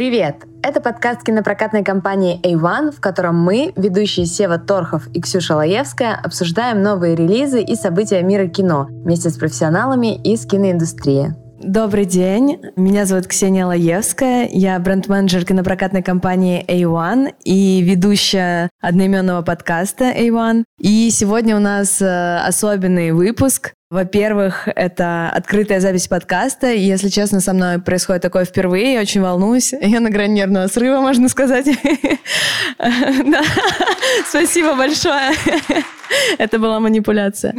Привет! Это подкаст кинопрокатной компании A1, в котором мы, ведущие Сева Торхов и Ксюша Лаевская, обсуждаем новые релизы и события мира кино вместе с профессионалами из киноиндустрии. Добрый день, меня зовут Ксения Лаевская, я бренд-менеджер кинопрокатной компании A1 и ведущая одноименного подкаста A1. И сегодня у нас э, особенный выпуск. Во-первых, это открытая запись подкаста. И, если честно, со мной происходит такое впервые. Я очень волнуюсь. Я на грани нервного срыва, можно сказать. Спасибо большое. Это была манипуляция.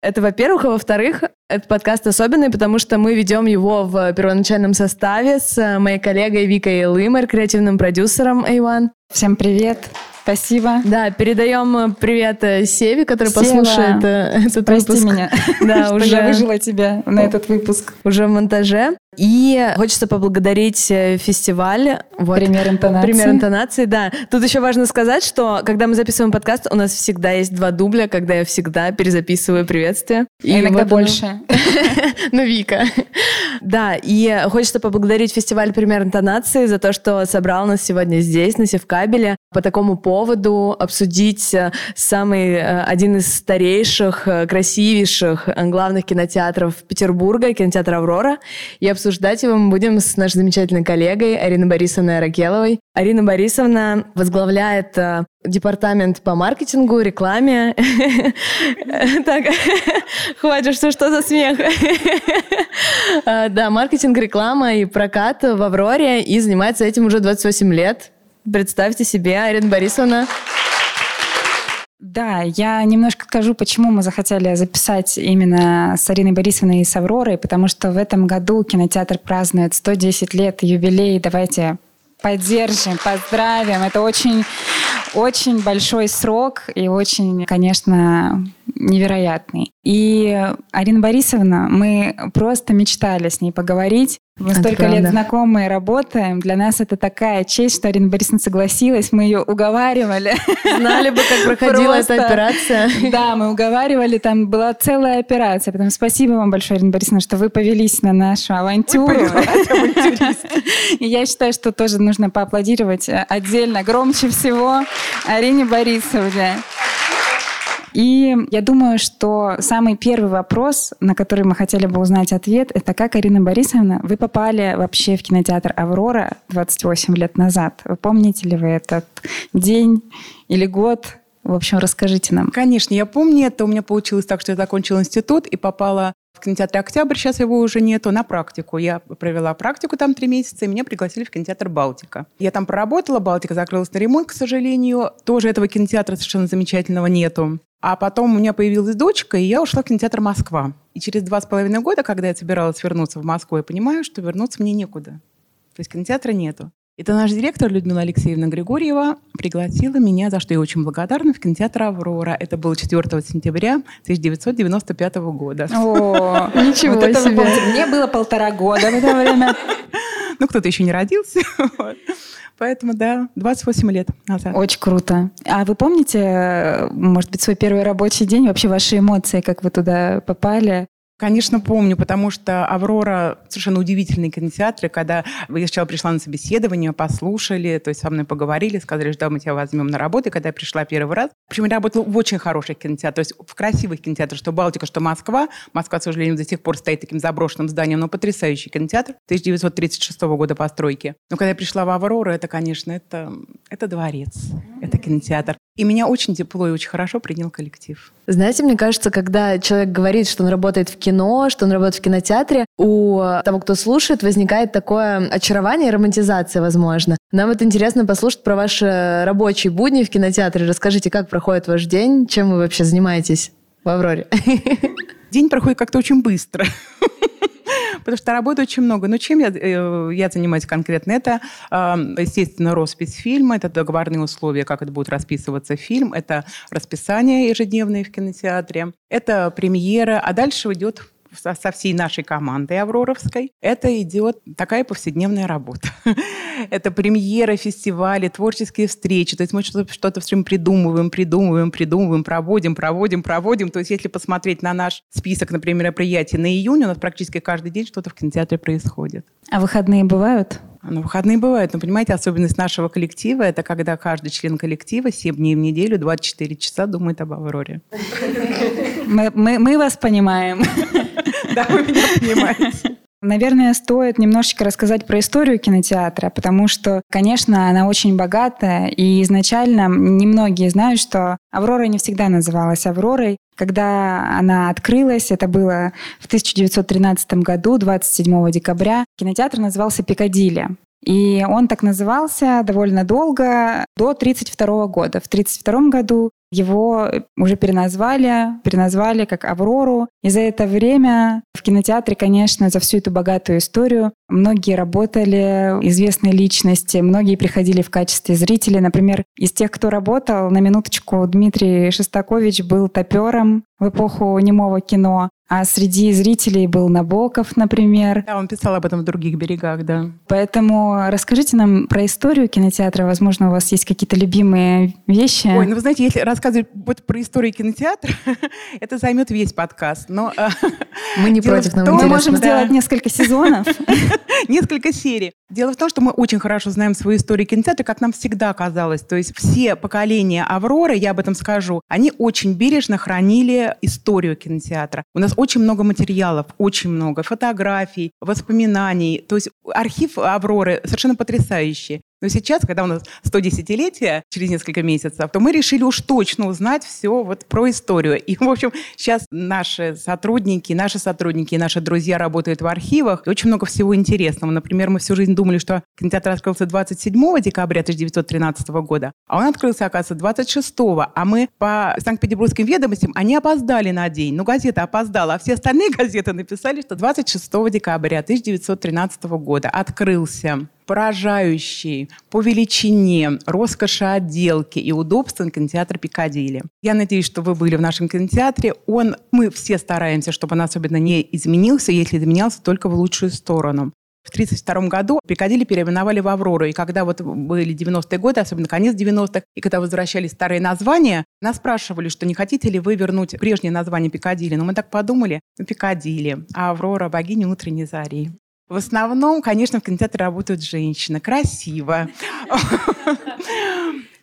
Это, во-первых, а во-вторых, этот подкаст особенный, потому что мы ведем его в первоначальном составе с моей коллегой Викой Лымер, креативным продюсером A1. Всем привет! Спасибо. Да, передаем э, привет э, Севе, который Сева, послушает э, этот прости выпуск. меня, да, что уже... я выжила тебя на этот выпуск. Уже в монтаже. И хочется поблагодарить фестиваль. Вот. Пример интонации. Пример интонации, да. Тут еще важно сказать, что когда мы записываем подкаст, у нас всегда есть два дубля, когда я всегда перезаписываю приветствие. И а иногда вот больше. Ну, Вика. Да, и хочется поблагодарить фестиваль «Пример интонации» за то, что собрал нас сегодня здесь, на Севкабеле, по такому поводу обсудить э, самый, э, один из старейших, э, красивейших главных кинотеатров Петербурга, кинотеатр «Аврора». И обсуждать его мы будем с нашей замечательной коллегой Ариной Борисовной Аракеловой. Арина Борисовна возглавляет департамент по маркетингу, рекламе. Так, хватит, что что за смех? Да, маркетинг, реклама и прокат в «Авроре» и занимается этим уже 28 лет. Представьте себе, Арина Борисовна. Да, я немножко скажу, почему мы захотели записать именно с Ариной Борисовной и с Авророй, потому что в этом году кинотеатр празднует 110 лет юбилей. Давайте поддержим, поздравим. Это очень, очень большой срок и очень, конечно, невероятный. И Арина Борисовна, мы просто мечтали с ней поговорить. Мы это столько правда. лет знакомы и работаем. Для нас это такая честь, что Арина Борисовна согласилась. Мы ее уговаривали. Знали бы, как проходила эта операция. Да, мы уговаривали. Там была целая операция. Поэтому спасибо вам большое, Арина Борисовна, что вы повелись на нашу авантюру. И я считаю, что тоже нужно поаплодировать отдельно, громче всего Арине Борисовне. И я думаю, что самый первый вопрос, на который мы хотели бы узнать ответ, это как, Арина Борисовна, вы попали вообще в кинотеатр «Аврора» 28 лет назад? Вы помните ли вы этот день или год? В общем, расскажите нам. Конечно, я помню это. У меня получилось так, что я закончила институт и попала в кинотеатре «Октябрь», сейчас его уже нету, на практику. Я провела практику там три месяца, и меня пригласили в кинотеатр «Балтика». Я там проработала, «Балтика» закрылась на ремонт, к сожалению. Тоже этого кинотеатра совершенно замечательного нету. А потом у меня появилась дочка, и я ушла в кинотеатр «Москва». И через два с половиной года, когда я собиралась вернуться в Москву, я понимаю, что вернуться мне некуда. То есть кинотеатра нету. Это наш директор Людмила Алексеевна Григорьева пригласила меня, за что я очень благодарна, в кинотеатр «Аврора». Это было 4 сентября 1995 года. О, ничего вот себе. Мне было полтора года в это время. Ну, кто-то еще не родился. Поэтому, да, 28 лет назад. Очень круто. А вы помните, может быть, свой первый рабочий день, вообще ваши эмоции, как вы туда попали? Конечно, помню, потому что «Аврора» совершенно удивительный кинотеатр. когда я сначала пришла на собеседование, послушали, то есть со мной поговорили, сказали, что да, мы тебя возьмем на работу. И когда я пришла первый раз, причем я работала в очень хороших кинотеатрах, то есть в красивых кинотеатрах, что Балтика, что Москва. Москва, к сожалению, до сих пор стоит таким заброшенным зданием, но потрясающий кинотеатр 1936 года постройки. Но когда я пришла в «Аврору», это, конечно, это, это дворец, это кинотеатр. И меня очень тепло и очень хорошо принял коллектив. Знаете, мне кажется, когда человек говорит, что он работает в кино, что он работает в кинотеатре, у того, кто слушает, возникает такое очарование и романтизация, возможно. Нам вот интересно послушать про ваши рабочие будни в кинотеатре. Расскажите, как проходит ваш день, чем вы вообще занимаетесь в «Авроре»? День проходит как-то очень быстро потому что работы очень много. Но чем я, э, я занимаюсь конкретно? Это, естественно, роспись фильма, это договорные условия, как это будет расписываться фильм, это расписание ежедневное в кинотеатре, это премьера, а дальше идет со, со всей нашей командой Авроровской, это идет такая повседневная работа. это премьера, фестивали, творческие встречи. То есть мы что-то, что-то все время придумываем, придумываем, придумываем, проводим, проводим, проводим. То есть если посмотреть на наш список, например, мероприятий на июнь, у нас практически каждый день что-то в кинотеатре происходит. А выходные бывают? Ну, выходные бывают, но, понимаете, особенность нашего коллектива – это когда каждый член коллектива 7 дней в неделю, 24 часа думает об Авроре. Мы, мы, мы вас понимаем. Да, вы меня понимаете. Наверное, стоит немножечко рассказать про историю кинотеатра, потому что, конечно, она очень богатая, и изначально немногие знают, что «Аврора» не всегда называлась «Авророй». Когда она открылась, это было в 1913 году, 27 декабря, кинотеатр назывался «Пикадилли». И он так назывался довольно долго, до 1932 года. В 1932 году его уже переназвали, переназвали как «Аврору». И за это время в кинотеатре, конечно, за всю эту богатую историю многие работали, известные личности, многие приходили в качестве зрителей. Например, из тех, кто работал, на минуточку Дмитрий Шестакович был топером в эпоху немого кино. А среди зрителей был Набоков, например. Да, он писал об этом в других берегах, да. Поэтому расскажите нам про историю кинотеатра. Возможно, у вас есть какие-то любимые вещи. Ой, ну вы знаете, если рассказывать вот про историю кинотеатра, это займет весь подкаст. Но э, мы не против, но мы можем сделать несколько сезонов. Несколько серий. Дело в том, что мы очень хорошо знаем свою историю кинотеатра, как нам всегда казалось. То есть все поколения Авроры, я об этом скажу, они очень бережно хранили историю кинотеатра. У нас очень много материалов, очень много фотографий, воспоминаний. То есть архив Авроры совершенно потрясающий. Но сейчас, когда у нас 110-летие через несколько месяцев, то мы решили уж точно узнать все вот про историю. И, в общем, сейчас наши сотрудники, наши сотрудники и наши друзья работают в архивах. И очень много всего интересного. Например, мы всю жизнь думали, что кинотеатр открылся 27 декабря 1913 года, а он открылся, оказывается, 26 А мы по Санкт-Петербургским ведомостям, они опоздали на день. Ну, газета опоздала, а все остальные газеты написали, что 26 декабря 1913 года открылся поражающий по величине, роскоши отделки и удобствам кинотеатр Пикадилли. Я надеюсь, что вы были в нашем кинотеатре. Он, мы все стараемся, чтобы он особенно не изменился, если изменялся только в лучшую сторону. В 1932 году Пикадилли переименовали в Аврору. И когда вот были 90-е годы, особенно конец 90-х, и когда возвращались старые названия, нас спрашивали, что не хотите ли вы вернуть прежнее название Пикадилли. Но мы так подумали, ну, Пикадилли, а Аврора – богиня утренней зари. В основном, конечно, в кинотеатре работают женщины. Красиво.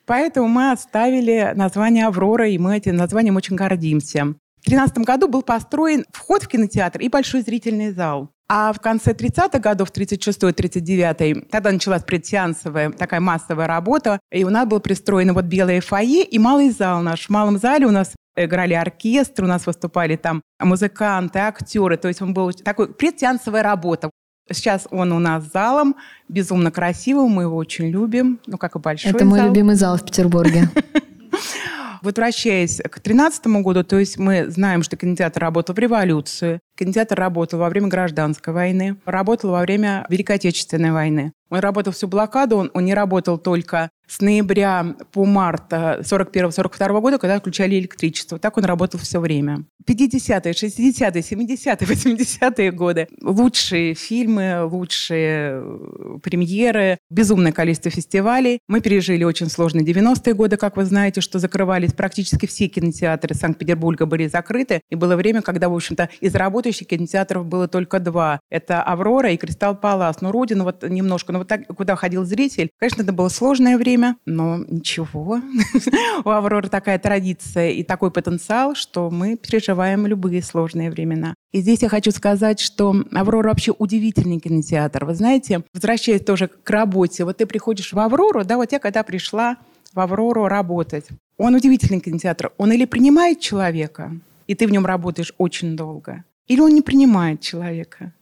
Поэтому мы оставили название «Аврора», и мы этим названием очень гордимся. В 2013 году был построен вход в кинотеатр и большой зрительный зал. А в конце 30-х годов, 36-39, тогда началась предсеансовая такая массовая работа, и у нас был пристроен вот белое фойе и малый зал наш. В малом зале у нас играли оркестр, у нас выступали там музыканты, актеры. То есть он был такой предсеансовая работа. Сейчас он у нас залом, безумно красивый, мы его очень любим, ну, как и большой Это мой любимый зал в Петербурге. Возвращаясь к 2013 году, то есть мы знаем, что кинотеатр работал в революцию, кинотеатр работал во время гражданской войны, работал во время Великой Отечественной войны. Он работал всю блокаду, он, он не работал только с ноября по март 41-42 года, когда включали электричество. Так он работал все время. 50-е, 60-е, 70-е, 80-е годы. Лучшие фильмы, лучшие э, премьеры, безумное количество фестивалей. Мы пережили очень сложные 90-е годы, как вы знаете, что закрывались практически все кинотеатры Санкт-Петербурга были закрыты. И было время, когда, в общем-то, из работающих кинотеатров было только два. Это «Аврора» и «Кристалл Палас». Ну, Родина вот немножко, ну, так, куда ходил зритель. Конечно, это было сложное время, но ничего. У «Авроры» такая традиция и такой потенциал, что мы переживаем любые сложные времена. И здесь я хочу сказать, что «Аврора» вообще удивительный кинотеатр. Вы знаете, возвращаясь тоже к работе, вот ты приходишь в «Аврору», да, вот я когда пришла в «Аврору» работать, он удивительный кинотеатр. Он или принимает человека, и ты в нем работаешь очень долго, или он не принимает человека,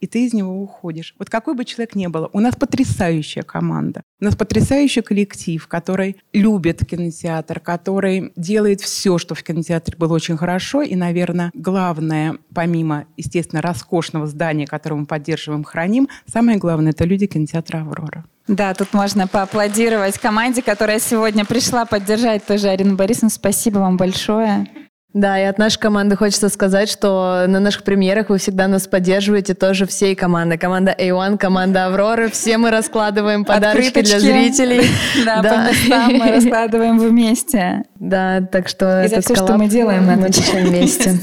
и ты из него уходишь. Вот какой бы человек ни был, у нас потрясающая команда. У нас потрясающий коллектив, который любит кинотеатр, который делает все, что в кинотеатре было очень хорошо. И, наверное, главное, помимо, естественно, роскошного здания, которое мы поддерживаем, храним, самое главное – это люди кинотеатра «Аврора». Да, тут можно поаплодировать команде, которая сегодня пришла поддержать тоже Арину Борисовну. Спасибо вам большое. Да, и от нашей команды хочется сказать, что на наших премьерах вы всегда нас поддерживаете тоже всей командой. Команда A1, команда Авроры. Все мы раскладываем подарочки для зрителей. Да, по местам мы раскладываем вместе. Да, так что И за все, что мы делаем, мы отвечаем вместе.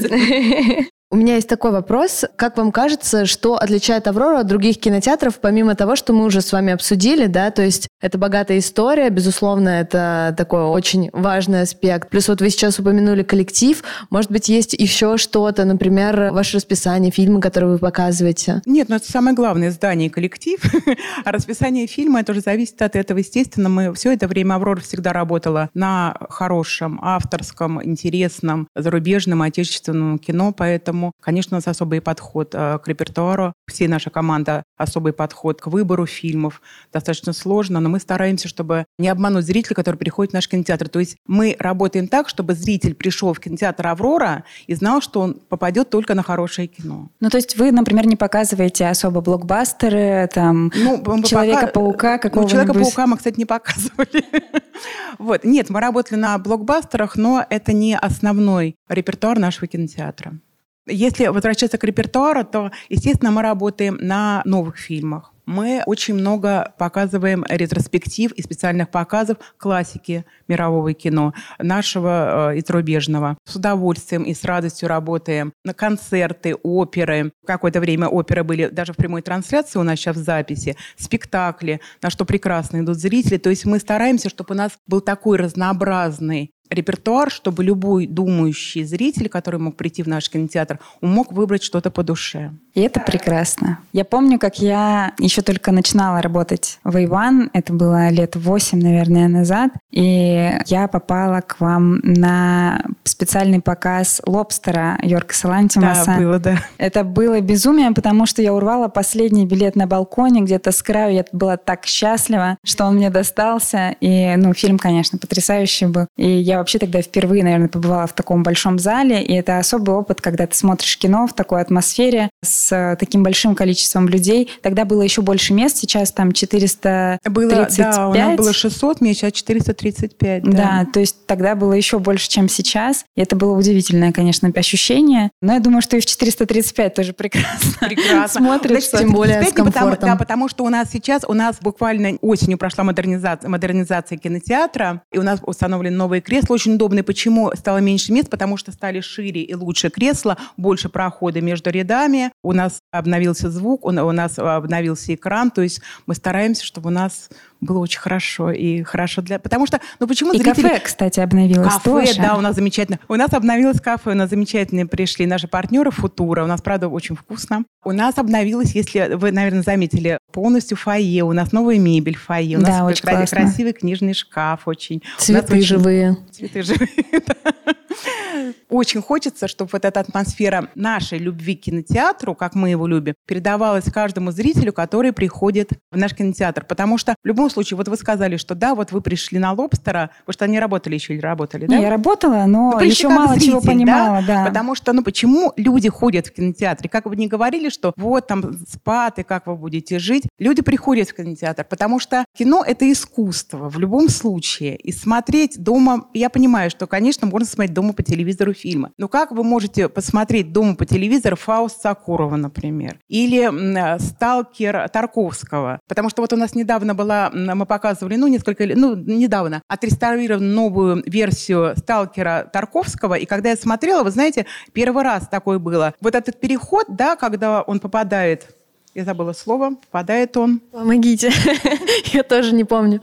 У меня есть такой вопрос. Как вам кажется, что отличает «Аврору» от других кинотеатров, помимо того, что мы уже с вами обсудили, да, то есть это богатая история, безусловно, это такой очень важный аспект. Плюс вот вы сейчас упомянули коллектив. Может быть, есть еще что-то, например, ваше расписание, фильмы, которые вы показываете? Нет, ну это самое главное здание коллектив. а расписание фильма, это уже зависит от этого. Естественно, мы все это время «Аврора» всегда работала на хорошем, авторском, интересном, зарубежном, отечественном кино, поэтому Поэтому, конечно, у нас особый подход э, к репертуару. Всей наша команда особый подход к выбору фильмов. Достаточно сложно, но мы стараемся, чтобы не обмануть зрителя, который приходит в наш кинотеатр. То есть мы работаем так, чтобы зритель пришел в кинотеатр «Аврора» и знал, что он попадет только на хорошее кино. Ну, то есть вы, например, не показываете особо блокбастеры, там, ну, Человека-паука какого-нибудь? Ну, Человека-паука мы, кстати, не показывали. вот. Нет, мы работали на блокбастерах, но это не основной репертуар нашего кинотеатра. Если возвращаться к репертуару, то, естественно, мы работаем на новых фильмах. Мы очень много показываем ретроспектив и специальных показов классики мирового кино, нашего э, и зарубежного. С удовольствием и с радостью работаем на концерты, оперы. Какое-то время оперы были даже в прямой трансляции у нас сейчас в записи, спектакли, на что прекрасно идут зрители. То есть мы стараемся, чтобы у нас был такой разнообразный репертуар, чтобы любой думающий зритель, который мог прийти в наш кинотеатр, мог выбрать что-то по душе. И это прекрасно. Я помню, как я еще только начинала работать в Иван, это было лет восемь, наверное, назад, и я попала к вам на специальный показ лобстера Йорка Салантимаса. Да, было, да. Это было безумие, потому что я урвала последний билет на балконе где-то с краю. Я была так счастлива, что он мне достался. И, ну, фильм, конечно, потрясающий был. И я вообще тогда впервые, наверное, побывала в таком большом зале. И это особый опыт, когда ты смотришь кино в такой атмосфере с таким большим количеством людей. Тогда было еще больше мест, сейчас там 435. Было, да, у нас было 600 мест, сейчас 435. Да. да, то есть тогда было еще больше, чем сейчас. И это было удивительное, конечно, ощущение. Но я думаю, что и в 435 тоже прекрасно, прекрасно. смотрится. Тем более с комфортом. Потому, да, потому что у нас сейчас, у нас буквально осенью прошла модернизация, модернизация кинотеатра, и у нас установлены новые кресла, очень удобные. Почему стало меньше мест? Потому что стали шире и лучше кресла, больше прохода между рядами. У нас обновился звук, у нас обновился экран, то есть мы стараемся, чтобы у нас было очень хорошо и хорошо для... Потому что, ну почему и зрители... кафе, кстати, обновилось кафе, тоже. да, у нас замечательно. У нас обновилось кафе, у нас замечательные пришли наши партнеры Футура. У нас, правда, очень вкусно. У нас обновилось, если вы, наверное, заметили, полностью фойе. У нас новая мебель в фойе. У да, нас очень красивый, красивый книжный шкаф очень. Цветы очень... живые. Цветы живые, Очень хочется, чтобы вот эта атмосфера нашей любви к кинотеатру, как мы его любим, передавалась каждому зрителю, который приходит в наш кинотеатр. Потому что в любом случае, вот вы сказали, что да, вот вы пришли на лобстера, потому что они работали еще или работали, да? Не, я работала, но ну, еще мало зритель, чего понимала, да? да. Потому что, ну почему люди ходят в кинотеатре? Как вы не говорили, что вот там спад и как вы будете жить? Люди приходят в кинотеатр, потому что кино — это искусство в любом случае. И смотреть дома, я понимаю, что, конечно, можно смотреть дома по телевизору фильмы. Но как вы можете посмотреть дома по телевизору Фауст Сакурова, например? Или «Сталкер» Тарковского? Потому что вот у нас недавно была, мы показывали, ну, несколько лет, ну, недавно, отреставрировали новую версию «Сталкера» Тарковского, и когда я смотрела, вы знаете, первый раз такое было. Вот этот переход, да, когда он попадает я забыла слово, попадает он. Помогите, я тоже не помню.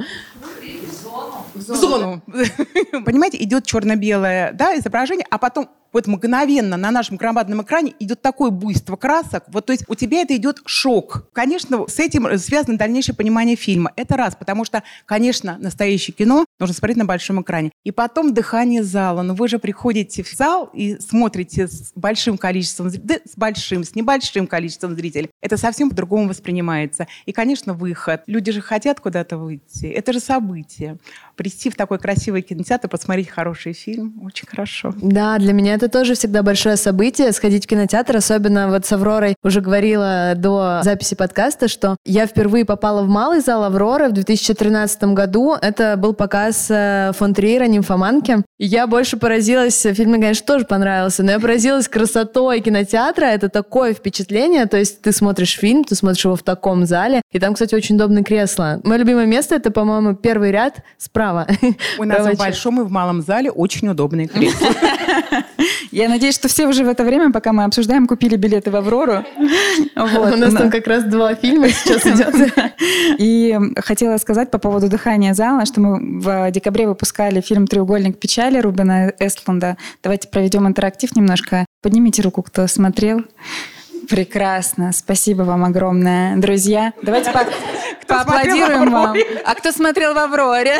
В зону. Понимаете, идет черно-белое да, изображение, а потом вот мгновенно на нашем громадном экране идет такое буйство красок. Вот, то есть у тебя это идет шок. Конечно, с этим связано дальнейшее понимание фильма. Это раз, потому что, конечно, настоящее кино нужно смотреть на большом экране. И потом дыхание зала. Но вы же приходите в зал и смотрите с большим количеством да, с большим, с небольшим количеством зрителей. Это совсем по-другому воспринимается. И, конечно, выход. Люди же хотят куда-то выйти. Это же событие. Прийти в такой красивый кинотеатр, посмотреть хороший фильм, очень хорошо. Да, для меня это это тоже всегда большое событие, сходить в кинотеатр, особенно вот с Авророй уже говорила до записи подкаста, что я впервые попала в малый зал Авроры в 2013 году. Это был показ э, фон Триера «Нимфоманки». Я больше поразилась, фильм мне, конечно, тоже понравился, но я поразилась красотой кинотеатра. Это такое впечатление, то есть ты смотришь фильм, ты смотришь его в таком зале, и там, кстати, очень удобные кресла. Мое любимое место — это, по-моему, первый ряд справа. У нас в большом и в малом зале очень удобные кресла. Я надеюсь, что все уже в это время, пока мы обсуждаем, купили билеты в «Аврору». У нас там как раз два фильма сейчас идет. И хотела сказать по поводу дыхания зала, что мы в декабре выпускали фильм «Треугольник печали» Рубина Эстланда. Давайте проведем интерактив немножко. Поднимите руку, кто смотрел. Прекрасно. Спасибо вам огромное, друзья. Давайте по поаплодируем вам. А кто смотрел в «Авроре»?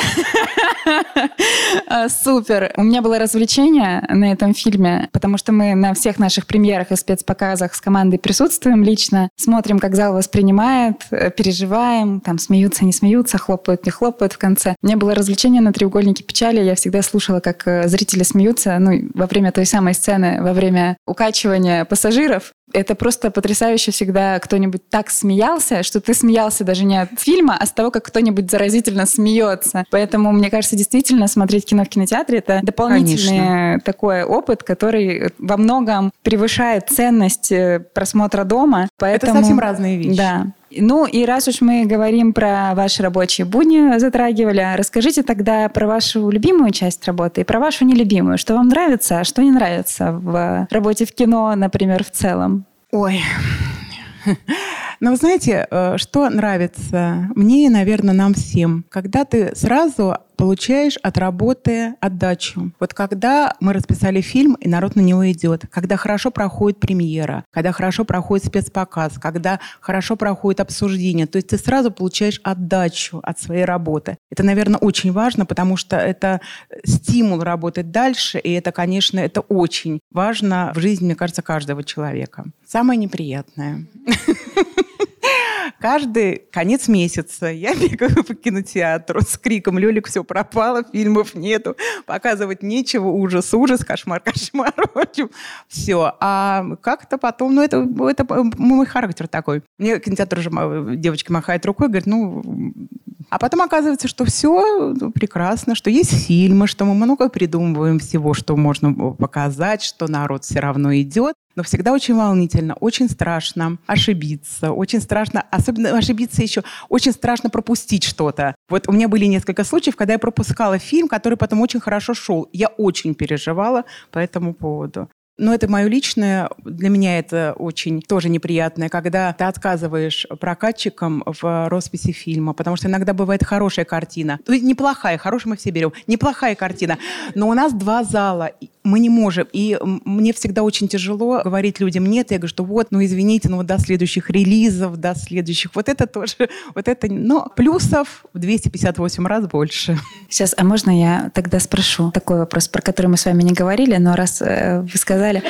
Супер. У меня было развлечение на этом фильме, потому что мы на всех наших премьерах и спецпоказах с командой присутствуем лично, смотрим, как зал воспринимает, э, переживаем, там смеются, не смеются, хлопают, не хлопают в конце. У меня было развлечение на «Треугольнике печали». Я всегда слушала, как э, зрители смеются, ну, во время той самой сцены, во время укачивания пассажиров. Это просто потрясающе всегда кто-нибудь так смеялся, что ты смеялся даже не от фильма, а с того, как кто-нибудь заразительно смеется. Поэтому, мне кажется, действительно смотреть кино в кинотеатре — это дополнительный Конечно. такой опыт, который во многом превышает ценность э, просмотра дома. Поэтому... Это совсем разные вещи. Да. Ну и раз уж мы говорим про ваши рабочие будни, затрагивали, расскажите тогда про вашу любимую часть работы и про вашу нелюбимую. Что вам нравится, а что не нравится в работе в кино, например, в целом? Ой, но вы знаете, э, что нравится мне и, наверное, нам всем? Когда ты сразу получаешь от работы отдачу. Вот когда мы расписали фильм, и народ на него идет, когда хорошо проходит премьера, когда хорошо проходит спецпоказ, когда хорошо проходит обсуждение, то есть ты сразу получаешь отдачу от своей работы. Это, наверное, очень важно, потому что это стимул работать дальше, и это, конечно, это очень важно в жизни, мне кажется, каждого человека. Самое неприятное каждый конец месяца я бегаю по кинотеатру с криком «Лёлик, все пропало, фильмов нету, показывать нечего, ужас, ужас, кошмар, кошмар». В общем, все. А как-то потом, ну, это, это мой характер такой. Мне кинотеатр уже девочки махает рукой, говорит, ну, а потом оказывается, что все ну, прекрасно, что есть фильмы, что мы много придумываем всего, что можно показать, что народ все равно идет. Но всегда очень волнительно, очень страшно ошибиться, очень страшно, особенно ошибиться еще, очень страшно пропустить что-то. Вот у меня были несколько случаев, когда я пропускала фильм, который потом очень хорошо шел. Я очень переживала по этому поводу. Но это мое личное, для меня это очень тоже неприятное, когда ты отказываешь прокатчикам в росписи фильма, потому что иногда бывает хорошая картина. То есть неплохая, хорошая мы все берем, неплохая картина. Но у нас два зала, мы не можем. И мне всегда очень тяжело говорить людям нет. Я говорю, что вот, ну извините, ну вот до следующих релизов, до следующих. Вот это тоже, вот это... Но плюсов в 258 раз больше. Сейчас, а можно я тогда спрошу такой вопрос, про который мы с вами не говорили, но раз э, вы сказали,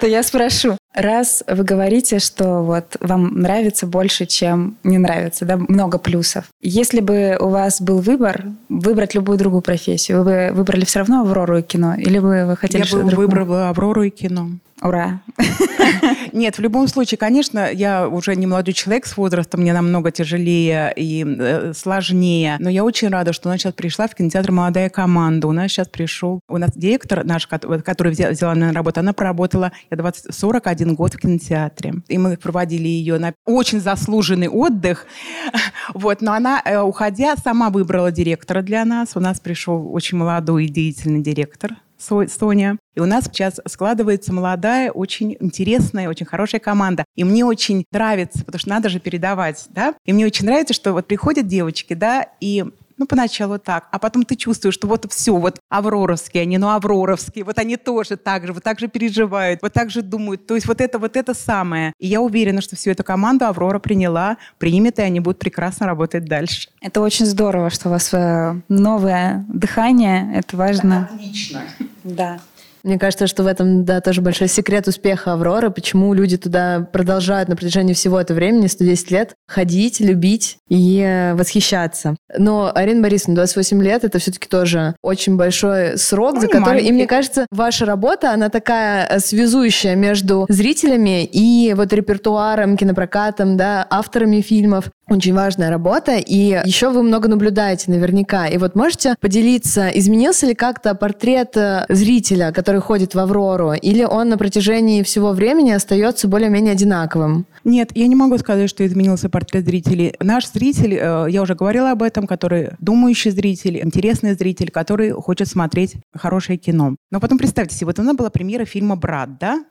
то я спрошу. Раз вы говорите, что вот вам нравится больше, чем не нравится, да, много плюсов. Если бы у вас был выбор, выбрать любую другую профессию, вы бы выбрали все равно Аврору и кино? Или бы вы хотели Я бы выбрала Аврору и кино. Ура! Нет, в любом случае, конечно, я уже не молодой человек с возрастом, мне намного тяжелее и э, сложнее. Но я очень рада, что у нас сейчас пришла в кинотеатр молодая команда. У нас сейчас пришел, у нас директор наш, который взял, взяла на работу, она проработала я 20, 41 год в кинотеатре. И мы проводили ее на очень заслуженный отдых. Вот, но она, э, уходя, сама выбрала директора для нас. У нас пришел очень молодой и деятельный директор Соня. И у нас сейчас складывается молодая, очень интересная, очень хорошая команда. И мне очень нравится, потому что надо же передавать, да? И мне очень нравится, что вот приходят девочки, да, и ну, поначалу так. А потом ты чувствуешь, что вот все, вот авроровские они, ну, авроровские, вот они тоже так же, вот так же переживают, вот так же думают. То есть вот это, вот это самое. И я уверена, что всю эту команду Аврора приняла, примет, и они будут прекрасно работать дальше. Это очень здорово, что у вас э, новое дыхание, это важно. Это отлично. Да. Мне кажется, что в этом, да, тоже большой секрет успеха Авроры, почему люди туда продолжают на протяжении всего этого времени, 110 лет, ходить, любить и восхищаться. Но, Арина Борисовна, 28 лет — это все-таки тоже очень большой срок, ну, за который, маленький. и мне кажется, ваша работа, она такая связующая между зрителями и вот репертуаром, кинопрокатом, да, авторами фильмов очень важная работа, и еще вы много наблюдаете наверняка. И вот можете поделиться, изменился ли как-то портрет э, зрителя, который ходит в «Аврору», или он на протяжении всего времени остается более-менее одинаковым? Нет, я не могу сказать, что изменился портрет зрителей. Наш зритель, э, я уже говорила об этом, который думающий зритель, интересный зритель, который хочет смотреть хорошее кино. Но потом представьте себе, вот у нас была премьера фильма «Брат», да?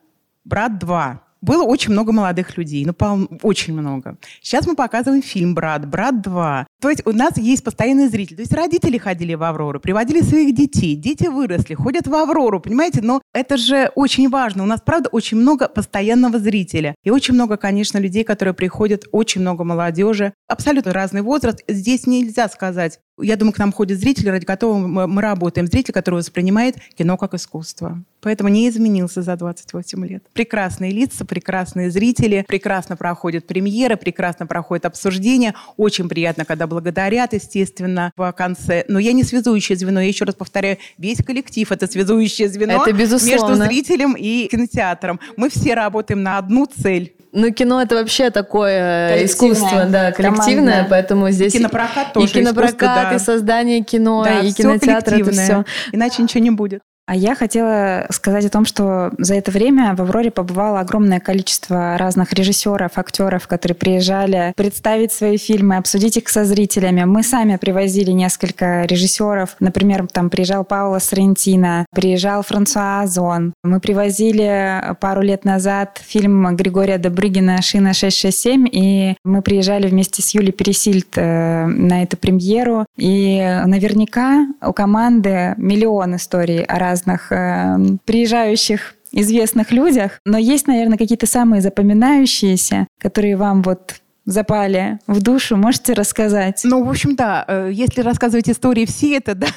«Брат 2» было очень много молодых людей, ну, очень много. Сейчас мы показываем фильм «Брат», «Брат 2». То есть у нас есть постоянные зрители. То есть родители ходили в «Аврору», приводили своих детей, дети выросли, ходят в «Аврору», понимаете? Но это же очень важно. У нас, правда, очень много постоянного зрителя. И очень много, конечно, людей, которые приходят, очень много молодежи. Абсолютно разный возраст. Здесь нельзя сказать, я думаю, к нам ходят зрители, ради которого мы работаем. Зритель, который воспринимает кино как искусство. Поэтому не изменился за 28 лет. Прекрасные лица, прекрасные зрители, прекрасно проходят премьеры, прекрасно проходят обсуждения. Очень приятно, когда благодарят, естественно, в конце. Но я не связующее звено. Я еще раз повторяю, весь коллектив – это связующее звено это между зрителем и кинотеатром. Мы все работаем на одну цель ну, кино это вообще такое искусство, да, коллективное, командное. поэтому здесь... И кинопрокат тоже И кинопрокат, да. и создание кино, да, и кинотеатр, это все. Иначе ничего не будет. А я хотела сказать о том, что за это время в «Авроре» побывало огромное количество разных режиссеров, актеров, которые приезжали представить свои фильмы, обсудить их со зрителями. Мы сами привозили несколько режиссеров. Например, там приезжал Пауло Соррентино, приезжал Франсуа Озон. Мы привозили пару лет назад фильм Григория Добрыгина «Шина 667», и мы приезжали вместе с Юлией Пересильд э, на эту премьеру. И наверняка у команды миллион историй о разных разных э, приезжающих известных людях, но есть, наверное, какие-то самые запоминающиеся, которые вам вот запали в душу. Можете рассказать? Ну, в общем, да. Э, если рассказывать истории все, это да.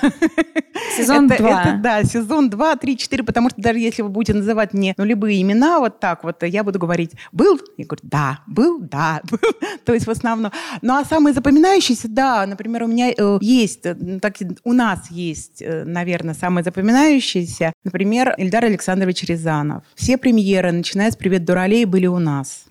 Сезон это, 2. Это, да, сезон 2, 3, 4, потому что даже если вы будете называть мне ну, любые имена вот так вот, я буду говорить «был?» Я говорю «да», «был?» «да», был. То есть в основном. Ну, а самые запоминающиеся, да, например, у меня э, есть, э, так, у нас есть, э, наверное, самые запоминающиеся, например, Ильдар Александрович Рязанов. Все премьеры, начиная с «Привет, дуралей», были у нас.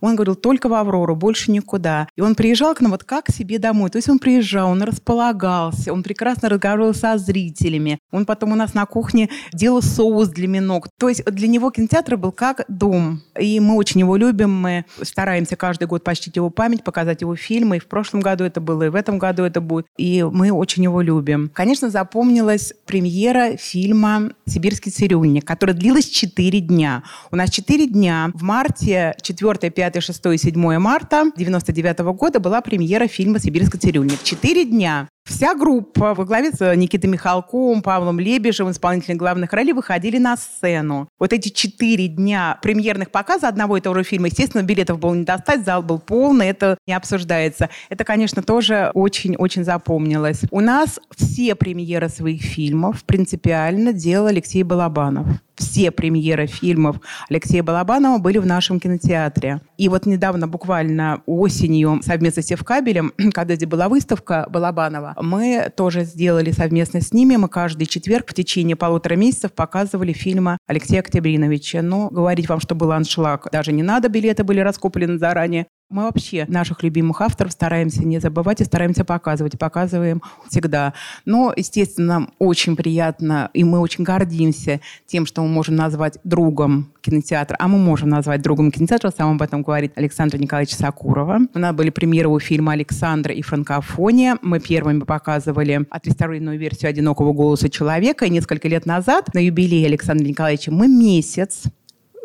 Он говорил, только в Аврору, больше никуда. И он приезжал к нам вот как к себе домой. То есть он приезжал, он располагался, он прекрасно разговаривал со зрителями. Он потом у нас на кухне делал соус для минок. То есть для него кинотеатр был как дом. И мы очень его любим, мы стараемся каждый год почтить его память, показать его фильмы. И в прошлом году это было, и в этом году это будет. И мы очень его любим. Конечно, запомнилась премьера фильма «Сибирский цирюльник», которая длилась 4 дня. У нас 4 дня. В марте 4 5, 6 и 7 марта 99 года была премьера фильма «Сибирский цирюльник». Четыре дня Вся группа во главе с Никитой Михалковым, Павлом Лебежевым, исполнителями главных ролей, выходили на сцену. Вот эти четыре дня премьерных показа одного и того же фильма, естественно, билетов было не достать, зал был полный, это не обсуждается. Это, конечно, тоже очень-очень запомнилось. У нас все премьеры своих фильмов принципиально делал Алексей Балабанов все премьеры фильмов Алексея Балабанова были в нашем кинотеатре. И вот недавно, буквально осенью, совместно с Севкабелем, когда здесь была выставка Балабанова, мы тоже сделали совместно с ними. Мы каждый четверг в течение полутора месяцев показывали фильмы Алексея Октябриновича. Но говорить вам, что был аншлаг, даже не надо, билеты были раскуплены заранее. Мы вообще наших любимых авторов стараемся не забывать и стараемся показывать. Показываем всегда. Но, естественно, нам очень приятно, и мы очень гордимся тем, что мы можем назвать другом кинотеатра, а мы можем назвать другом кинотеатра, сам об этом говорит Александр Николаевич Сакурова. У нас были премьеры у фильма «Александра» и «Франкофония». Мы первыми показывали отреставрированную версию «Одинокого голоса человека». И несколько лет назад на юбилей Александра Николаевича мы месяц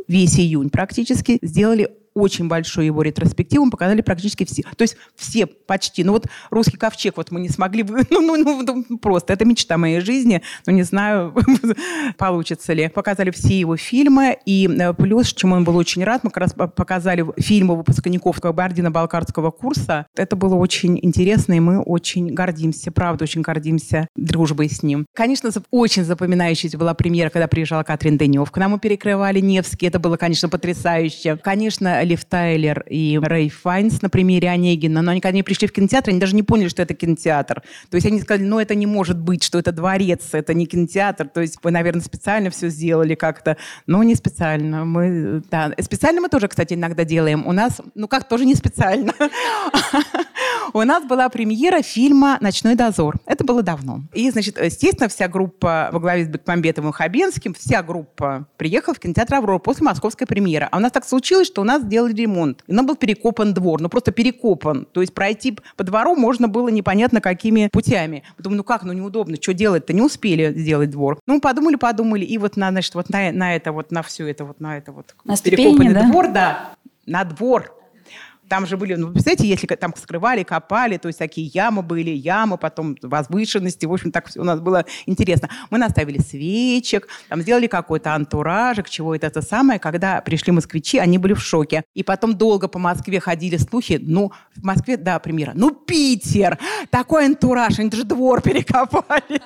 весь июнь практически, сделали очень большую его ретроспективу, мы показали практически все. То есть все почти. Ну вот «Русский ковчег» вот мы не смогли... Ну, ну, ну, ну просто, это мечта моей жизни. Но не знаю, получится ли. Показали все его фильмы. И э, плюс, чему он был очень рад, мы как раз показали фильмы выпускников Кабардино-Балкарского курса. Это было очень интересно, и мы очень гордимся, правда, очень гордимся дружбой с ним. Конечно, очень запоминающаяся была премьера, когда приезжала Катрин Денев. К нам мы перекрывали Невский. Это было, конечно, потрясающе. Конечно, Лив Тайлер и Рэй Файнс на премьере Онегина. Но они, когда они пришли в кинотеатр, они даже не поняли, что это кинотеатр. То есть они сказали, ну, это не может быть, что это дворец, это не кинотеатр. То есть вы, наверное, специально все сделали как-то. Но не специально. Мы, да. Специально мы тоже, кстати, иногда делаем. У нас, ну как, тоже не специально. У нас была премьера фильма «Ночной дозор». Это было давно. И, значит, естественно, вся группа во главе с Бекмамбетовым и Хабенским, вся группа приехала в кинотеатр «Аврора» после московской премьеры. А у нас так случилось, что у нас сделали ремонт. И у нас был перекопан двор. Ну, просто перекопан. То есть пройти по двору можно было непонятно какими путями. Думаю, ну как, ну неудобно, что делать-то? Не успели сделать двор. Ну, подумали, подумали, и вот на, значит, вот на, на это вот, на все это вот, на это вот. На перекопанный да? двор, да, на двор там же были, ну, представляете, если там скрывали, копали, то есть такие ямы были, ямы, потом возвышенности, в общем, так все у нас было интересно. Мы наставили свечек, там сделали какой-то антуражик, чего это, это самое. Когда пришли москвичи, они были в шоке. И потом долго по Москве ходили слухи, ну, в Москве, да, примера, ну, Питер, такой антураж, они даже двор перекопали.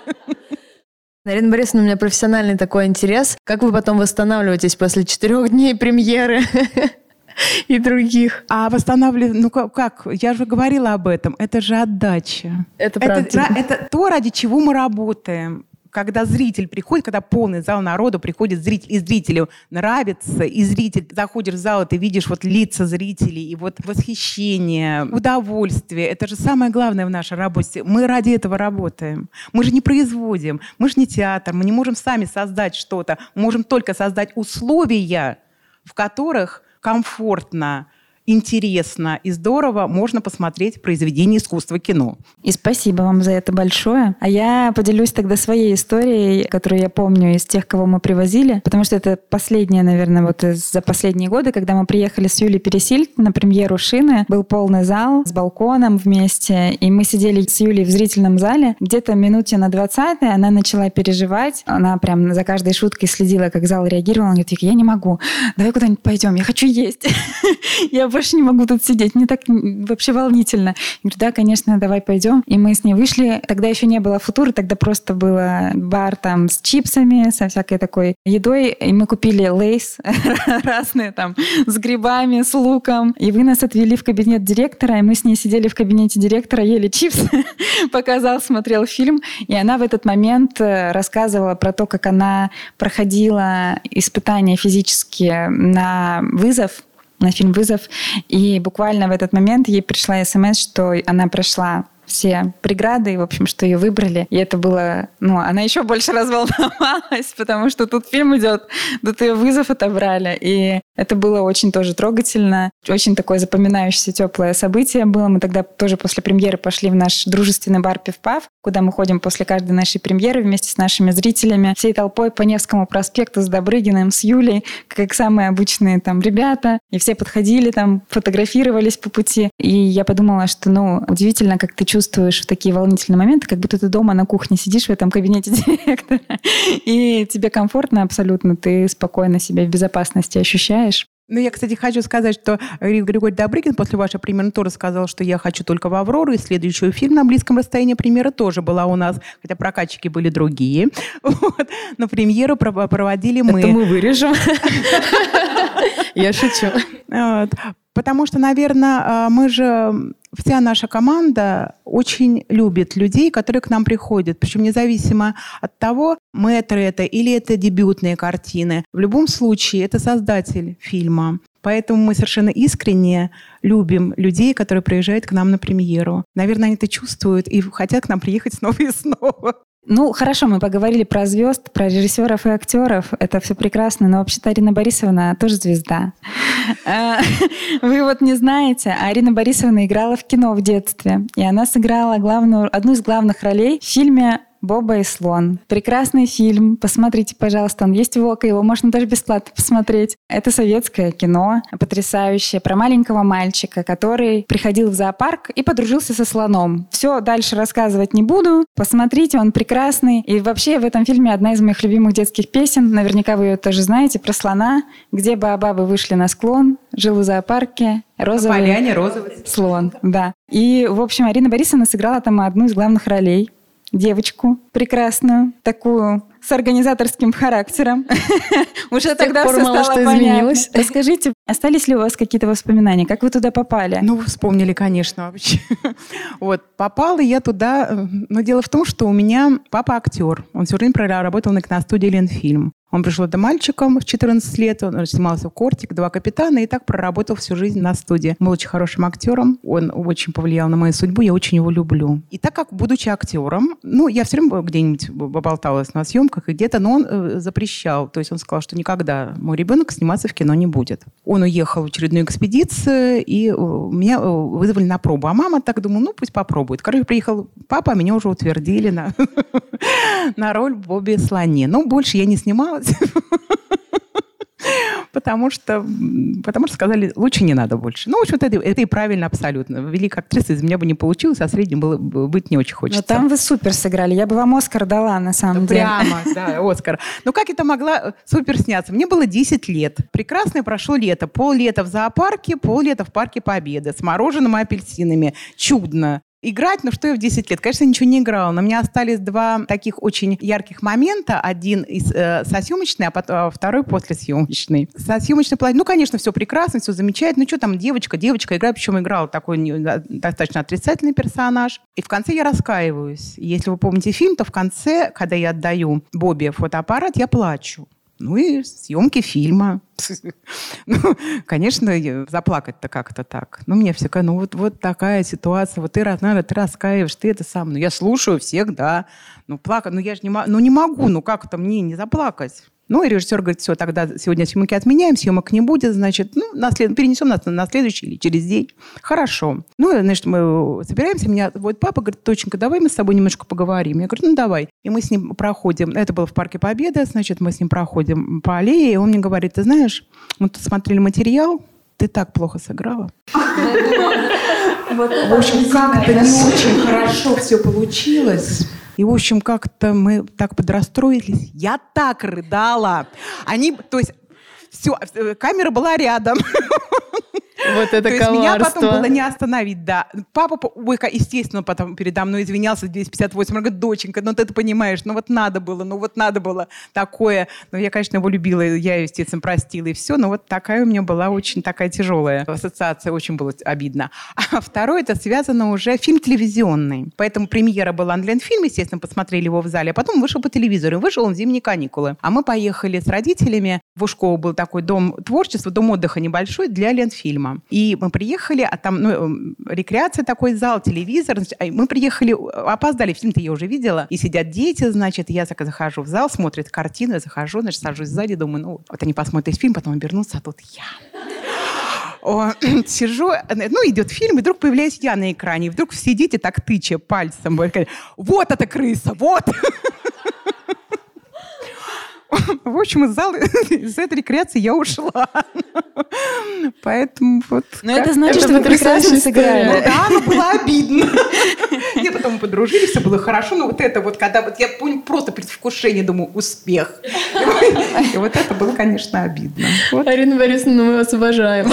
Нарина Борисовна, у меня профессиональный такой интерес. Как вы потом восстанавливаетесь после четырех дней премьеры? и других. А восстанавливать, ну как, я же говорила об этом, это же отдача. Это правда. Это, это то, ради чего мы работаем когда зритель приходит, когда полный зал народу приходит зритель, и зрителю нравится, и зритель, заходишь в зал, и ты видишь вот лица зрителей, и вот восхищение, удовольствие. Это же самое главное в нашей работе. Мы ради этого работаем. Мы же не производим, мы же не театр, мы не можем сами создать что-то. Мы можем только создать условия, в которых комфортно интересно и здорово можно посмотреть произведение искусства кино. И спасибо вам за это большое. А я поделюсь тогда своей историей, которую я помню из тех, кого мы привозили, потому что это последняя, наверное, вот за последние годы, когда мы приехали с Юлей Пересиль на премьеру «Шины». Был полный зал с балконом вместе, и мы сидели с Юлей в зрительном зале. Где-то минуте на 20 она начала переживать. Она прям за каждой шуткой следила, как зал реагировал. Она говорит, я не могу, давай куда-нибудь пойдем, я хочу есть. Я больше не могу тут сидеть, мне так вообще волнительно. Я говорю, да, конечно, давай пойдем. И мы с ней вышли. Тогда еще не было футуры, тогда просто было бар там с чипсами, со всякой такой едой. И мы купили лейс разные там с грибами, с луком. И вы нас отвели в кабинет директора, и мы с ней сидели в кабинете директора, ели чипсы, показал, смотрел фильм. И она в этот момент э, рассказывала про то, как она проходила испытания физические на вызов на фильм «Вызов». И буквально в этот момент ей пришла смс, что она прошла все преграды, в общем, что ее выбрали. И это было... Ну, она еще больше разволновалась, потому что тут фильм идет, тут ее вызов отобрали. И это было очень тоже трогательно. Очень такое запоминающееся теплое событие было. Мы тогда тоже после премьеры пошли в наш дружественный бар «Пивпав», куда мы ходим после каждой нашей премьеры вместе с нашими зрителями, всей толпой по Невскому проспекту с Добрыгиным, с Юлей, как самые обычные там ребята. И все подходили там, фотографировались по пути. И я подумала, что, ну, удивительно, как ты чувствуешь такие волнительные моменты, как будто ты дома на кухне сидишь в этом кабинете директора, и тебе комфортно абсолютно, ты спокойно себя в безопасности ощущаешь. Ну, я, кстати, хочу сказать, что Григорий Добрыгин после вашей премьеры тоже сказал, что я хочу только в «Аврору», и следующий фильм «На близком расстоянии» премьера тоже была у нас, хотя прокатчики были другие. Вот. Но премьеру проводили мы. Это мы вырежем. Я шучу. Потому что, наверное, а, мы же, вся наша команда очень любит людей, которые к нам приходят. Причем независимо от того, мэтр это или это дебютные картины. В любом случае, это создатель фильма. Поэтому мы совершенно искренне любим людей, которые приезжают к нам на премьеру. Наверное, они это чувствуют и хотят к нам приехать снова и снова. Ну, хорошо, мы поговорили про звезд, про режиссеров и актеров. Это все прекрасно, но вообще-то Арина Борисовна тоже звезда. А, вы вот не знаете, а Арина Борисовна играла в кино в детстве. И она сыграла главную, одну из главных ролей в фильме «Боба и слон». Прекрасный фильм. Посмотрите, пожалуйста. Он есть в ОКО. Его можно даже бесплатно посмотреть. Это советское кино, потрясающее, про маленького мальчика, который приходил в зоопарк и подружился со слоном. Все дальше рассказывать не буду. Посмотрите, он прекрасный. И вообще в этом фильме одна из моих любимых детских песен. Наверняка вы ее тоже знаете. Про слона, где баобабы вышли на склон, жил в зоопарке, розовый... Поляне розовый. Слон, да. И, в общем, Арина Борисовна сыграла там одну из главных ролей девочку прекрасную, такую с организаторским характером. Уже тогда все стало понятно. Расскажите, остались ли у вас какие-то воспоминания? Как вы туда попали? Ну, вспомнили, конечно, вообще. Вот, попала я туда, э, но дело в том, что у меня папа актер. Он все время работал на киностудии «Ленфильм». Он пришел это мальчиком в 14 лет, он снимался в «Кортик», «Два капитана» и так проработал всю жизнь на студии. Был очень хорошим актером, он очень повлиял на мою судьбу, я очень его люблю. И так как, будучи актером, ну, я все время где-нибудь поболталась на съемках и где-то, но он э, запрещал. То есть он сказал, что никогда мой ребенок сниматься в кино не будет. Он уехал в очередную экспедицию, и э, меня э, вызвали на пробу. А мама так думала, ну, пусть попробует. Короче, приехал папа, меня уже утвердили на, на роль Бобби Слоне. Но больше я не снималась Потому что, потому что сказали, лучше не надо больше. Ну, в общем, это, это и правильно абсолютно. Великая актриса из меня бы не получилось, а средним было быть не очень хочется. Но там вы супер сыграли. Я бы вам Оскар дала, на самом деле. Прямо, да, Оскар. Ну, как это могла э, супер сняться? Мне было 10 лет. Прекрасное прошло лето. Пол лета в зоопарке, пол лета в парке Победы. С мороженым и апельсинами. Чудно играть, но что я в 10 лет? Конечно, ничего не играла, но у меня остались два таких очень ярких момента. Один из э, со съемочной, а, потом, а второй после съемочной. Со съемочной платье, ну, конечно, все прекрасно, все замечательно. Ну, что там, девочка, девочка играет, причем играла такой достаточно отрицательный персонаж. И в конце я раскаиваюсь. Если вы помните фильм, то в конце, когда я отдаю Бобби фотоаппарат, я плачу. Ну и съемки фильма. Ну, конечно, заплакать-то как-то так. Ну, мне все ну вот, вот такая ситуация, вот ты, родная, ты раскаиваешь, ты это сам. Ну, я слушаю всех, да. Ну, плакать, ну я же не, ну, не могу, ну как-то мне не заплакать. Ну, и режиссер говорит, все, тогда сегодня съемки отменяем, съемок не будет, значит, ну, на след... перенесем нас на следующий или через день. Хорошо. Ну, значит, мы собираемся, меня вот папа говорит, Точенька, давай мы с тобой немножко поговорим. Я говорю, ну, давай. И мы с ним проходим, это было в Парке Победы, значит, мы с ним проходим по аллее, и он мне говорит, ты знаешь, мы тут смотрели материал, ты так плохо сыграла. В общем, как-то не очень хорошо все получилось. И, в общем, как-то мы так подрастроились. Я так рыдала. Они, то есть, все, э, камера была рядом. Вот это То есть меня потом было не остановить, да. Папа, ой, естественно, потом передо мной извинялся в 258. Он говорит, доченька, ну ты это понимаешь, ну вот надо было, ну вот надо было такое. Ну я, конечно, его любила, я, естественно, простила и все, но вот такая у меня была очень такая тяжелая ассоциация, очень было обидно. А второе, это связано уже фильм телевизионный. Поэтому премьера была онлайн-фильм, естественно, посмотрели его в зале, а потом вышел по телевизору. Вышел он в зимние каникулы. А мы поехали с родителями. В Ушково был такой дом творчества, дом отдыха небольшой для Ленфильма. И мы приехали, а там ну, эм, рекреация такой зал, телевизор. Значит, а мы приехали, опоздали, фильм-то я уже видела. И сидят дети, значит, я захожу в зал, смотрят картину, я захожу, значит, сажусь сзади, думаю, ну, вот они посмотрят фильм, потом обернутся, а тут я сижу, ну, идет фильм, и вдруг появляюсь я на экране, и вдруг все дети так тыча пальцем, вот эта крыса, вот. В общем, из зала, из этой рекреации я ушла. Поэтому вот... Но это значит, что вы прекрасно сыграли. Ну да, но было обидно. Я потом подружились, все было хорошо, но вот это вот, когда вот я помню просто предвкушение, думаю, успех. И вот это было, конечно, обидно. Арина Борисовна, мы вас уважаем.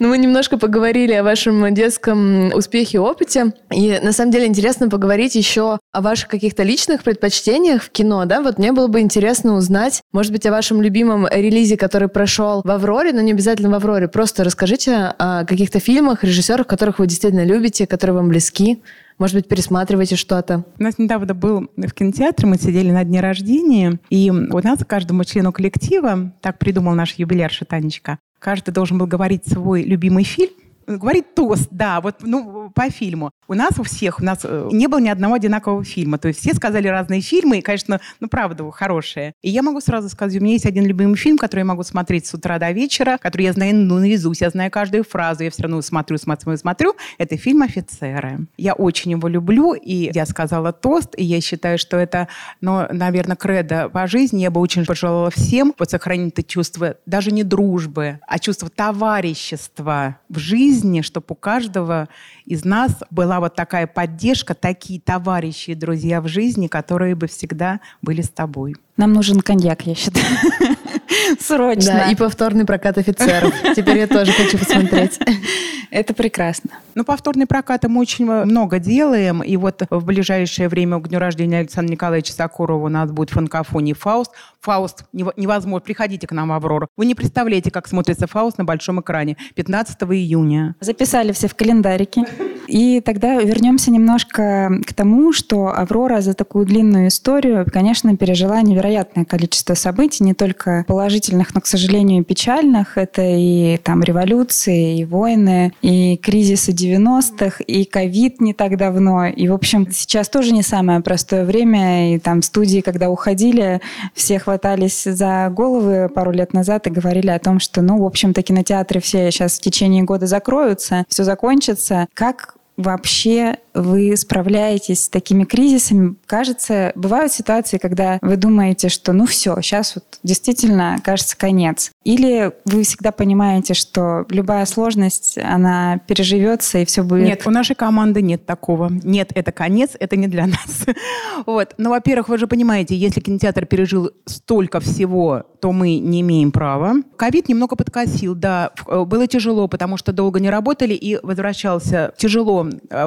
Ну, мы немножко поговорили о вашем детском успехе и опыте. И на самом деле интересно поговорить еще о ваших каких-то личных предпочтениях в кино, да? Вот мне было бы интересно узнать, может быть, о вашем любимом релизе, который прошел в «Авроре», но не обязательно в «Авроре». Просто расскажите о каких-то фильмах, режиссерах, которых вы действительно любите, которые вам близки. Может быть, пересматриваете что-то? У нас недавно был в кинотеатре, мы сидели на дне рождения, и у нас каждому члену коллектива, так придумал наш юбилярша Танечка, каждый должен был говорить свой любимый фильм, говорит тост, да, вот, ну, по фильму. У нас у всех, у нас э, не было ни одного одинакового фильма. То есть все сказали разные фильмы, и, конечно, ну, правда, хорошие. И я могу сразу сказать, у меня есть один любимый фильм, который я могу смотреть с утра до вечера, который я знаю ну, наизусть, я знаю каждую фразу, я все равно смотрю, смотрю, смотрю. Это фильм «Офицеры». Я очень его люблю, и я сказала тост, и я считаю, что это, ну, наверное, кредо по жизни. Я бы очень пожелала всем вот сохранить это чувство даже не дружбы, а чувство товарищества в жизни, чтобы у каждого из нас была вот такая поддержка, такие товарищи и друзья в жизни, которые бы всегда были с тобой. Нам нужен коньяк, я считаю. Срочно. Да, и повторный прокат офицеров. Теперь я тоже хочу посмотреть. Это прекрасно. Ну, повторный прокат мы очень много делаем. И вот в ближайшее время к дню рождения Александра Николаевича Сокурова у нас будет франкофоний «Фауст». «Фауст» невозможно. Приходите к нам, Аврора. Вы не представляете, как смотрится «Фауст» на большом экране. 15 июня. Записали все в календарике. И тогда вернемся немножко к тому, что Аврора за такую длинную историю, конечно, пережила невероятное количество событий, не только положительных, но, к сожалению, печальных. Это и там революции, и войны, и кризисы 90-х, и ковид не так давно. И, в общем, сейчас тоже не самое простое время. И там студии, когда уходили, все хватались за головы пару лет назад и говорили о том, что, ну, в общем-то, кинотеатры все сейчас в течение года закроются, все закончится. Как вообще вы справляетесь с такими кризисами? Кажется, бывают ситуации, когда вы думаете, что ну все, сейчас вот действительно кажется конец. Или вы всегда понимаете, что любая сложность, она переживется и все будет... Нет, у нашей команды нет такого. Нет, это конец, это не для нас. вот. Ну, во-первых, вы же понимаете, если кинотеатр пережил столько всего, то мы не имеем права. Ковид немного подкосил, да. Э, было тяжело, потому что долго не работали и возвращался тяжело э,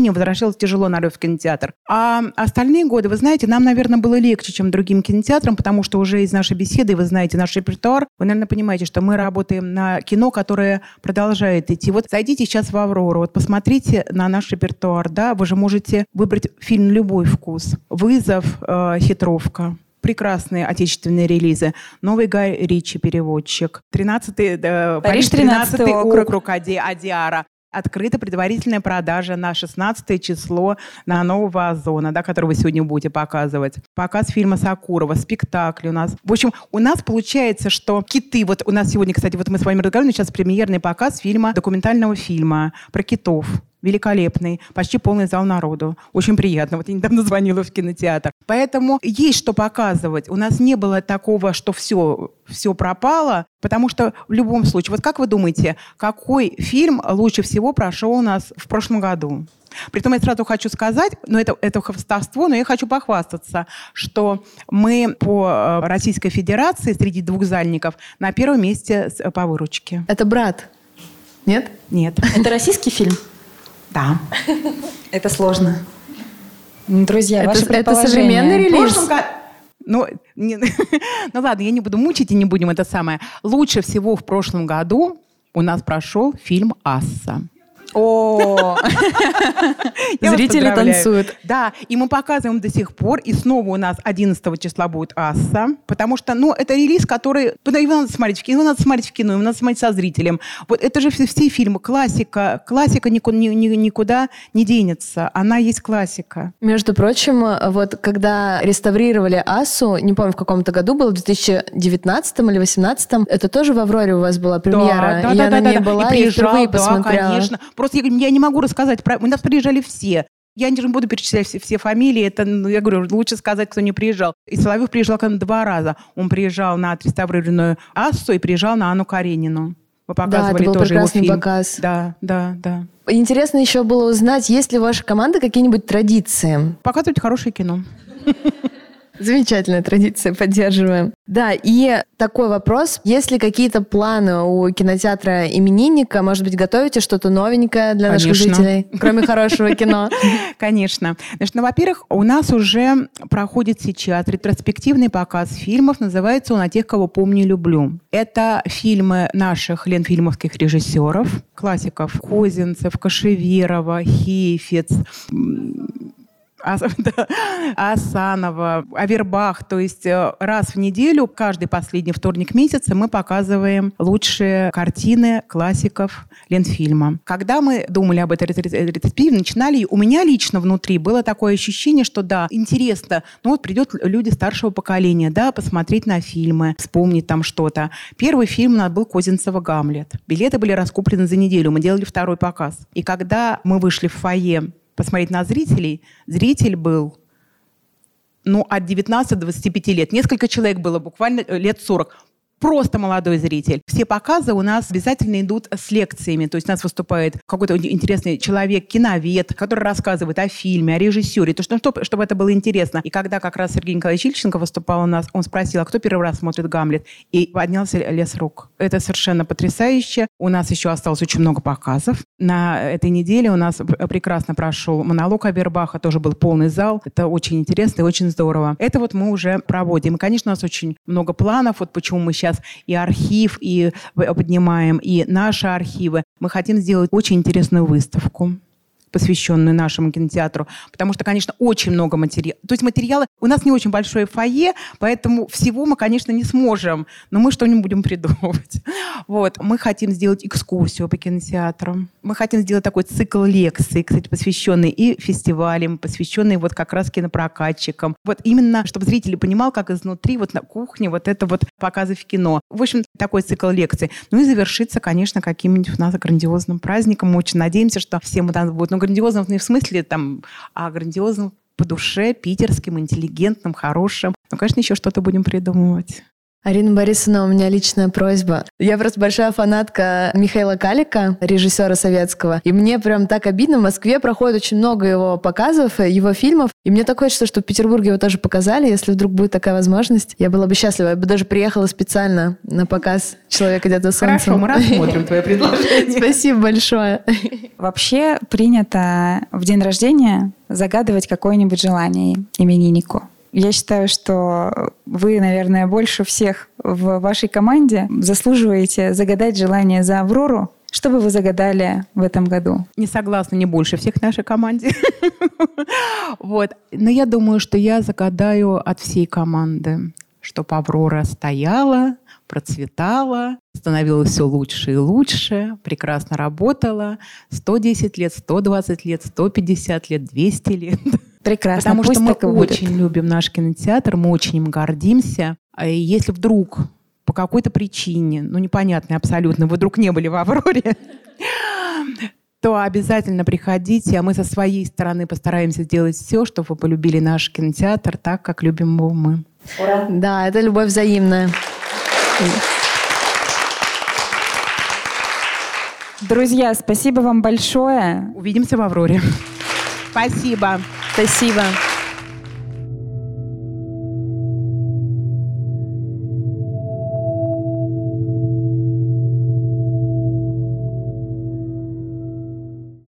Аргентине возвращалась тяжело на в кинотеатр. А остальные годы, вы знаете, нам, наверное, было легче, чем другим кинотеатрам, потому что уже из нашей беседы, вы знаете наш репертуар, вы, наверное, понимаете, что мы работаем на кино, которое продолжает идти. Вот зайдите сейчас в «Аврору», вот посмотрите на наш репертуар, да, вы же можете выбрать фильм «Любой вкус», «Вызов», э, «Хитровка», прекрасные отечественные релизы. Новый Гай Ричи переводчик. 13-й, э, Париж, 13 округ, округ Ади, Адиара. Открыта предварительная продажа на 16 число на нового Озона, да, который вы сегодня будете показывать. Показ фильма Сакурова, спектакль у нас. В общем, у нас получается, что киты, вот у нас сегодня, кстати, вот мы с вами разговариваем, сейчас премьерный показ фильма, документального фильма про китов великолепный, почти полный зал народу. Очень приятно. Вот я недавно звонила в кинотеатр. Поэтому есть что показывать. У нас не было такого, что все, все пропало, потому что в любом случае, вот как вы думаете, какой фильм лучше всего прошел у нас в прошлом году? Притом я сразу хочу сказать, но это, это хвастовство, но я хочу похвастаться, что мы по э, Российской Федерации среди двухзальников на первом месте по выручке. Это брат? Нет? Нет. Это российский фильм? Да. Это сложно. Друзья, это, ваше это современный релиз? Ну, не, ну ладно, я не буду мучить и не будем это самое. Лучше всего в прошлом году у нас прошел фильм «Асса». О, зрители танцуют. Да, и мы показываем до сих пор, и снова у нас 11 числа будет Асса, потому что, ну, это релиз, который, его надо смотреть в кино, его надо смотреть в кино, его надо смотреть со зрителем. Вот это же все, все фильмы, классика, классика никуда, никуда не денется, она есть классика. Между прочим, вот когда реставрировали Ассу, не помню, в каком-то году было, в 2019 или 2018, это тоже в Авроре у вас была премьера, да, да, и да, я да, на да, была, и, и впервые да, посмотрела. конечно. Просто я, я не могу рассказать. Про... У нас приезжали все. Я не буду перечислять все, все фамилии. Это, ну, я говорю, лучше сказать, кто не приезжал. И Соловьев приезжал к нам два раза. Он приезжал на отреставрированную Ассу и приезжал на Анну Каренину. Мы показывали да, это был тоже прекрасный его фильм. показ. Да, да, да. Интересно еще было узнать, есть ли у вашей команды какие-нибудь традиции? Показывать хорошее кино. Замечательная традиция, поддерживаем. Да, и такой вопрос. Есть ли какие-то планы у кинотеатра именинника? Может быть, готовите что-то новенькое для Конечно. наших зрителей, кроме хорошего кино? Конечно. Значит, ну, во-первых, у нас уже проходит сейчас ретроспективный показ фильмов. Называется он «О тех, кого помню и люблю». Это фильмы наших ленфильмовских режиссеров, классиков Козинцев, Кашеверова, Хейфец, Асанова, Авербах. То есть э, раз в неделю, каждый последний вторник месяца мы показываем лучшие картины классиков Ленфильма. Когда мы думали об этой ретроспективе, начинали, у меня лично внутри было такое ощущение, что да, интересно, ну вот придет люди старшего поколения, да, посмотреть на фильмы, вспомнить там что-то. Первый фильм у нас был Козинцева «Гамлет». Билеты были раскуплены за неделю, мы делали второй показ. И когда мы вышли в фойе посмотреть на зрителей, зритель был ну, от 19 до 25 лет. Несколько человек было, буквально э, лет 40 просто молодой зритель. Все показы у нас обязательно идут с лекциями. То есть у нас выступает какой-то интересный человек, киновед, который рассказывает о фильме, о режиссере, то, что, чтобы, чтобы это было интересно. И когда как раз Сергей Николаевич Ильченко выступал у нас, он спросил, а кто первый раз смотрит «Гамлет?» И поднялся лес рук. Это совершенно потрясающе. У нас еще осталось очень много показов. На этой неделе у нас прекрасно прошел монолог Авербаха, тоже был полный зал. Это очень интересно и очень здорово. Это вот мы уже проводим. И, конечно, у нас очень много планов. Вот почему мы сейчас сейчас и архив, и поднимаем, и наши архивы. Мы хотим сделать очень интересную выставку посвященную нашему кинотеатру, потому что, конечно, очень много материала. То есть материалы... У нас не очень большое фойе, поэтому всего мы, конечно, не сможем, но мы что-нибудь будем придумывать. Вот. Мы хотим сделать экскурсию по кинотеатру. Мы хотим сделать такой цикл лекций, кстати, посвященный и фестивалям, посвященный вот как раз кинопрокатчикам. Вот именно, чтобы зритель понимал, как изнутри, вот на кухне, вот это вот показы в кино. В общем, такой цикл лекций. Ну и завершится, конечно, каким-нибудь у нас грандиозным праздником. Мы очень надеемся, что всем у нас будут ну, грандиозным не в смысле там, а грандиозным по душе, питерским, интеллигентным, хорошим. Ну, конечно, еще что-то будем придумывать. Арина Борисовна, у меня личная просьба. Я просто большая фанатка Михаила Калика, режиссера советского. И мне прям так обидно. В Москве проходит очень много его показов, его фильмов. И мне такое чувство, что в Петербурге его тоже показали. Если вдруг будет такая возможность, я была бы счастлива. Я бы даже приехала специально на показ «Человек где-то солнцем». Хорошо, мы рассмотрим твое предложение. Спасибо большое. Вообще принято в день рождения загадывать какое-нибудь желание имениннику. Я считаю, что вы, наверное, больше всех в вашей команде заслуживаете загадать желание за Аврору. Что бы вы загадали в этом году? Не согласна, не больше всех в нашей команде. Вот. Но я думаю, что я загадаю от всей команды, чтобы Аврора стояла, процветала, становилась все лучше и лучше, прекрасно работала. 110 лет, 120 лет, 150 лет, 200 лет. Прекрасно. Потому Пусть что мы очень будет. любим наш кинотеатр, мы очень им гордимся. А и если вдруг по какой-то причине, ну непонятной абсолютно, вы вдруг не были в «Авроре», то обязательно приходите, а мы со своей стороны постараемся сделать все, чтобы вы полюбили наш кинотеатр так, как любим его мы. Ура! Да, это любовь взаимная. Друзья, спасибо вам большое. Увидимся в «Авроре». Спасибо. Спасибо.